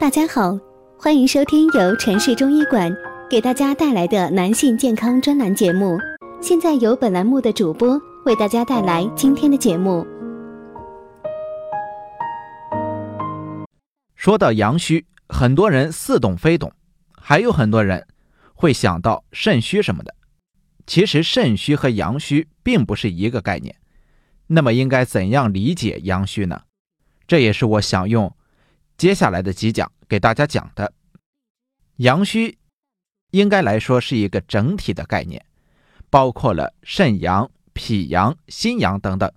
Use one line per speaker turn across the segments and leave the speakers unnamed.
大家好，欢迎收听由城市中医馆给大家带来的男性健康专栏节目。现在由本栏目的主播为大家带来今天的节目。
说到阳虚，很多人似懂非懂，还有很多人会想到肾虚什么的。其实肾虚和阳虚并不是一个概念。那么应该怎样理解阳虚呢？这也是我想用接下来的几讲给大家讲的。阳虚应该来说是一个整体的概念，包括了肾阳、脾阳、心阳等等。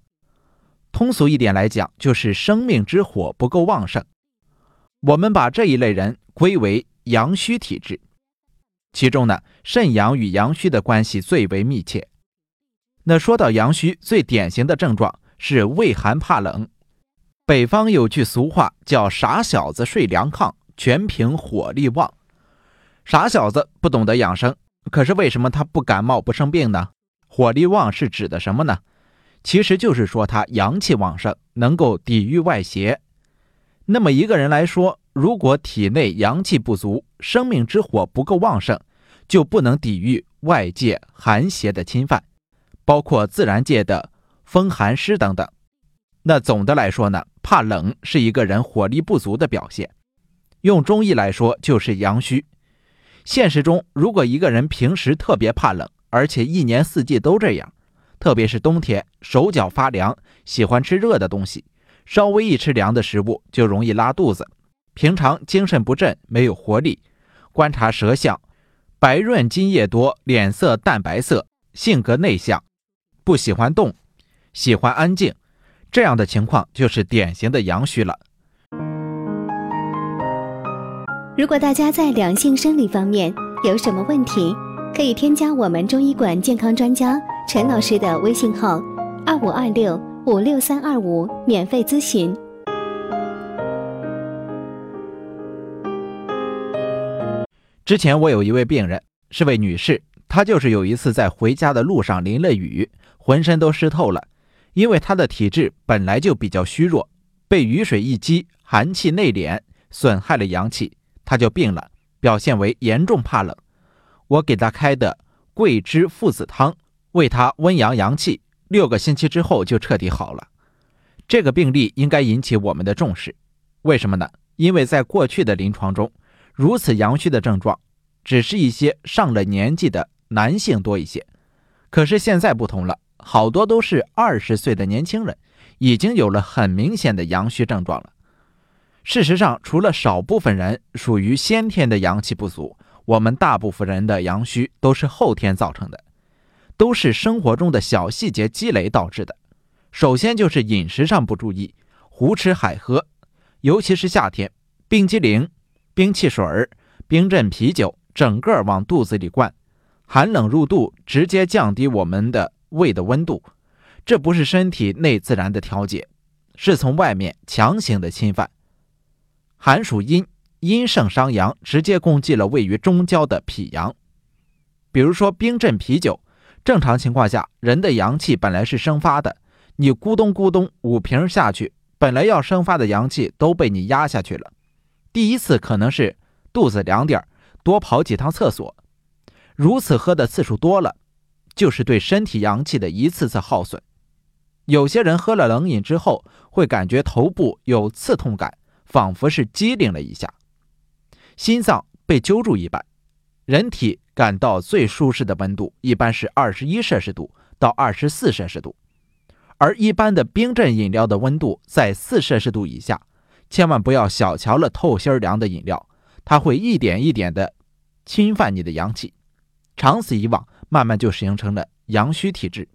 通俗一点来讲，就是生命之火不够旺盛。我们把这一类人归为阳虚体质。其中呢，肾阳与阳虚的关系最为密切。那说到阳虚，最典型的症状是畏寒怕冷。北方有句俗话叫“傻小子睡凉炕，全凭火力旺”。傻小子不懂得养生，可是为什么他不感冒不生病呢？火力旺是指的什么呢？其实就是说他阳气旺盛，能够抵御外邪。那么一个人来说，如果体内阳气不足，生命之火不够旺盛，就不能抵御外界寒邪的侵犯。包括自然界的风寒湿等等，那总的来说呢，怕冷是一个人火力不足的表现。用中医来说，就是阳虚。现实中，如果一个人平时特别怕冷，而且一年四季都这样，特别是冬天手脚发凉，喜欢吃热的东西，稍微一吃凉的食物就容易拉肚子，平常精神不振，没有活力。观察舌象，白润津液多，脸色淡白色，性格内向。不喜欢动，喜欢安静，这样的情况就是典型的阳虚了。
如果大家在两性生理方面有什么问题，可以添加我们中医馆健康专家陈老师的微信号：二五二六五六三二五，免费咨询。
之前我有一位病人是位女士，她就是有一次在回家的路上淋了雨。浑身都湿透了，因为他的体质本来就比较虚弱，被雨水一激，寒气内敛，损害了阳气，他就病了，表现为严重怕冷。我给他开的桂枝附子汤，为他温阳阳气，六个星期之后就彻底好了。这个病例应该引起我们的重视，为什么呢？因为在过去的临床中，如此阳虚的症状，只是一些上了年纪的男性多一些，可是现在不同了。好多都是二十岁的年轻人，已经有了很明显的阳虚症状了。事实上，除了少部分人属于先天的阳气不足，我们大部分人的阳虚都是后天造成的，都是生活中的小细节积累导致的。首先就是饮食上不注意，胡吃海喝，尤其是夏天，冰激凌、冰汽水、冰镇啤酒，整个往肚子里灌，寒冷入肚，直接降低我们的。胃的温度，这不是身体内自然的调节，是从外面强行的侵犯。寒属阴，阴盛伤阳，直接攻击了位于中焦的脾阳。比如说冰镇啤酒，正常情况下，人的阳气本来是生发的，你咕咚咕咚五瓶下去，本来要生发的阳气都被你压下去了。第一次可能是肚子凉点儿多跑几趟厕所，如此喝的次数多了。就是对身体阳气的一次次耗损。有些人喝了冷饮之后，会感觉头部有刺痛感，仿佛是机灵了一下，心脏被揪住一般。人体感到最舒适的温度一般是二十一摄氏度到二十四摄氏度，而一般的冰镇饮料的温度在四摄氏度以下。千万不要小瞧了透心凉的饮料，它会一点一点的侵犯你的阳气，长此以往。慢慢就形成了阳虚体质。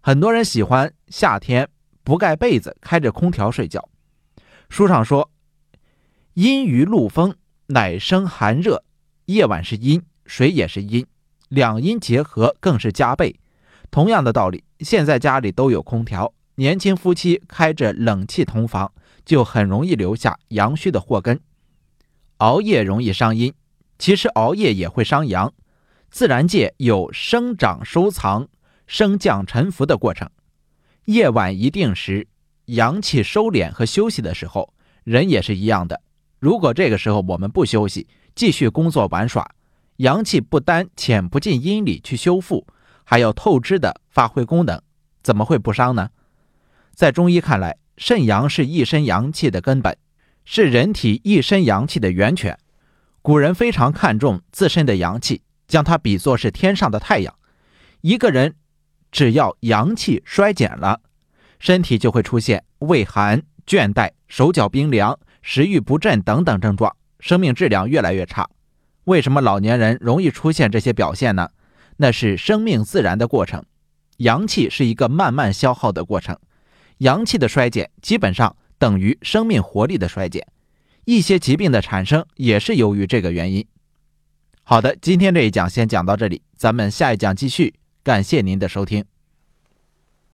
很多人喜欢夏天不盖被子，开着空调睡觉。书上说，阴于露风，乃生寒热。夜晚是阴，水也是阴，两阴结合更是加倍。同样的道理，现在家里都有空调，年轻夫妻开着冷气同房，就很容易留下阳虚的祸根。熬夜容易伤阴，其实熬夜也会伤阳。自然界有生长、收藏、升降、沉浮的过程。夜晚一定时，阳气收敛和休息的时候，人也是一样的。如果这个时候我们不休息，继续工作玩耍，阳气不单潜不进阴里去修复，还要透支的发挥功能，怎么会不伤呢？在中医看来，肾阳是一身阳气的根本，是人体一身阳气的源泉。古人非常看重自身的阳气，将它比作是天上的太阳。一个人只要阳气衰减了，身体就会出现畏寒、倦怠、手脚冰凉。食欲不振等等症状，生命质量越来越差。为什么老年人容易出现这些表现呢？那是生命自然的过程，阳气是一个慢慢消耗的过程，阳气的衰减基本上等于生命活力的衰减。一些疾病的产生也是由于这个原因。好的，今天这一讲先讲到这里，咱们下一讲继续。感谢您的收听。